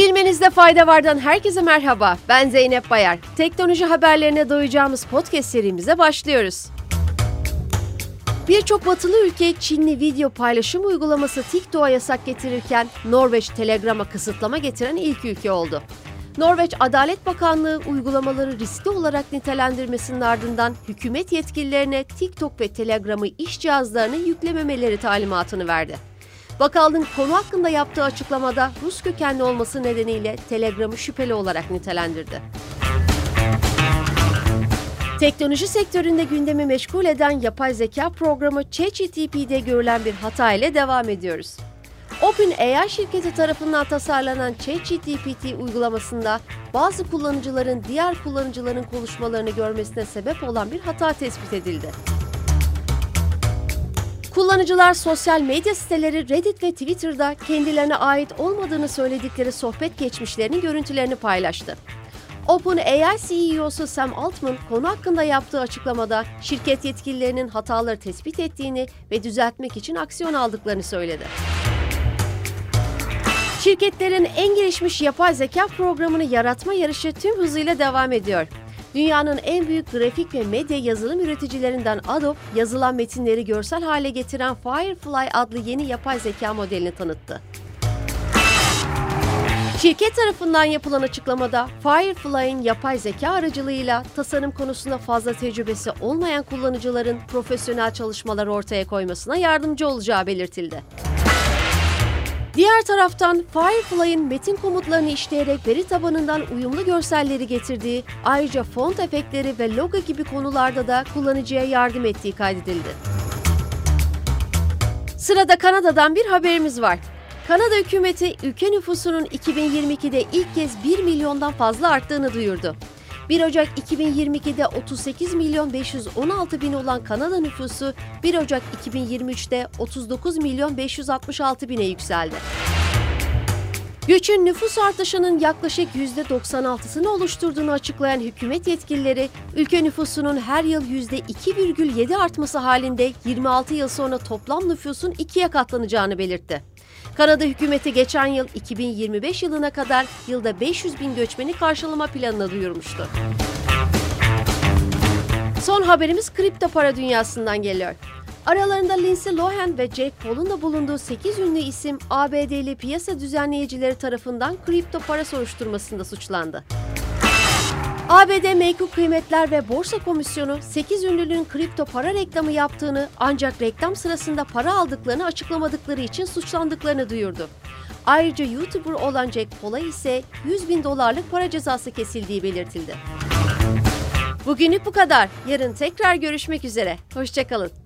Bilmenizde fayda vardan herkese merhaba. Ben Zeynep Bayar. Teknoloji haberlerine doyacağımız podcast serimize başlıyoruz. Birçok batılı ülke Çinli video paylaşım uygulaması TikTok'a yasak getirirken Norveç Telegram'a kısıtlama getiren ilk ülke oldu. Norveç Adalet Bakanlığı uygulamaları riskli olarak nitelendirmesinin ardından hükümet yetkililerine TikTok ve Telegram'ı iş cihazlarına yüklememeleri talimatını verdi. Bakanlığın konu hakkında yaptığı açıklamada Rus kökenli olması nedeniyle Telegram'ı şüpheli olarak nitelendirdi. Teknoloji sektöründe gündemi meşgul eden yapay zeka programı ChatGPT'de görülen bir hata ile devam ediyoruz. OpenAI şirketi tarafından tasarlanan ChatGPT uygulamasında bazı kullanıcıların diğer kullanıcıların konuşmalarını görmesine sebep olan bir hata tespit edildi. Kullanıcılar sosyal medya siteleri Reddit ve Twitter'da kendilerine ait olmadığını söyledikleri sohbet geçmişlerinin görüntülerini paylaştı. OpenAI CEO'su Sam Altman konu hakkında yaptığı açıklamada şirket yetkililerinin hataları tespit ettiğini ve düzeltmek için aksiyon aldıklarını söyledi. Şirketlerin en gelişmiş yapay zeka programını yaratma yarışı tüm hızıyla devam ediyor. Dünyanın en büyük grafik ve medya yazılım üreticilerinden Adobe, yazılan metinleri görsel hale getiren Firefly adlı yeni yapay zeka modelini tanıttı. Şirket tarafından yapılan açıklamada Firefly'in yapay zeka aracılığıyla tasarım konusunda fazla tecrübesi olmayan kullanıcıların profesyonel çalışmalar ortaya koymasına yardımcı olacağı belirtildi. Diğer taraftan Firefly'ın metin komutlarını işleyerek veri tabanından uyumlu görselleri getirdiği, ayrıca font efektleri ve logo gibi konularda da kullanıcıya yardım ettiği kaydedildi. Sırada Kanada'dan bir haberimiz var. Kanada hükümeti ülke nüfusunun 2022'de ilk kez 1 milyondan fazla arttığını duyurdu. 1 Ocak 2022'de 38 milyon 516 bin olan Kanada nüfusu 1 Ocak 2023'te 39 milyon 566 bine yükseldi. Göçün nüfus artışının yaklaşık %96'sını oluşturduğunu açıklayan hükümet yetkilileri, ülke nüfusunun her yıl %2,7 artması halinde 26 yıl sonra toplam nüfusun ikiye katlanacağını belirtti. Kanada hükümeti geçen yıl 2025 yılına kadar yılda 500 bin göçmeni karşılama planını duyurmuştu. Son haberimiz kripto para dünyasından geliyor. Aralarında Lindsay Lohan ve Jake Paul'un da bulunduğu 8 ünlü isim ABD'li piyasa düzenleyicileri tarafından kripto para soruşturmasında suçlandı. ABD Menkul Kıymetler ve Borsa Komisyonu 8 ünlünün kripto para reklamı yaptığını ancak reklam sırasında para aldıklarını açıklamadıkları için suçlandıklarını duyurdu. Ayrıca YouTuber olan Jack Paul'a ise 100 bin dolarlık para cezası kesildiği belirtildi. Bugünlük bu kadar. Yarın tekrar görüşmek üzere. Hoşçakalın.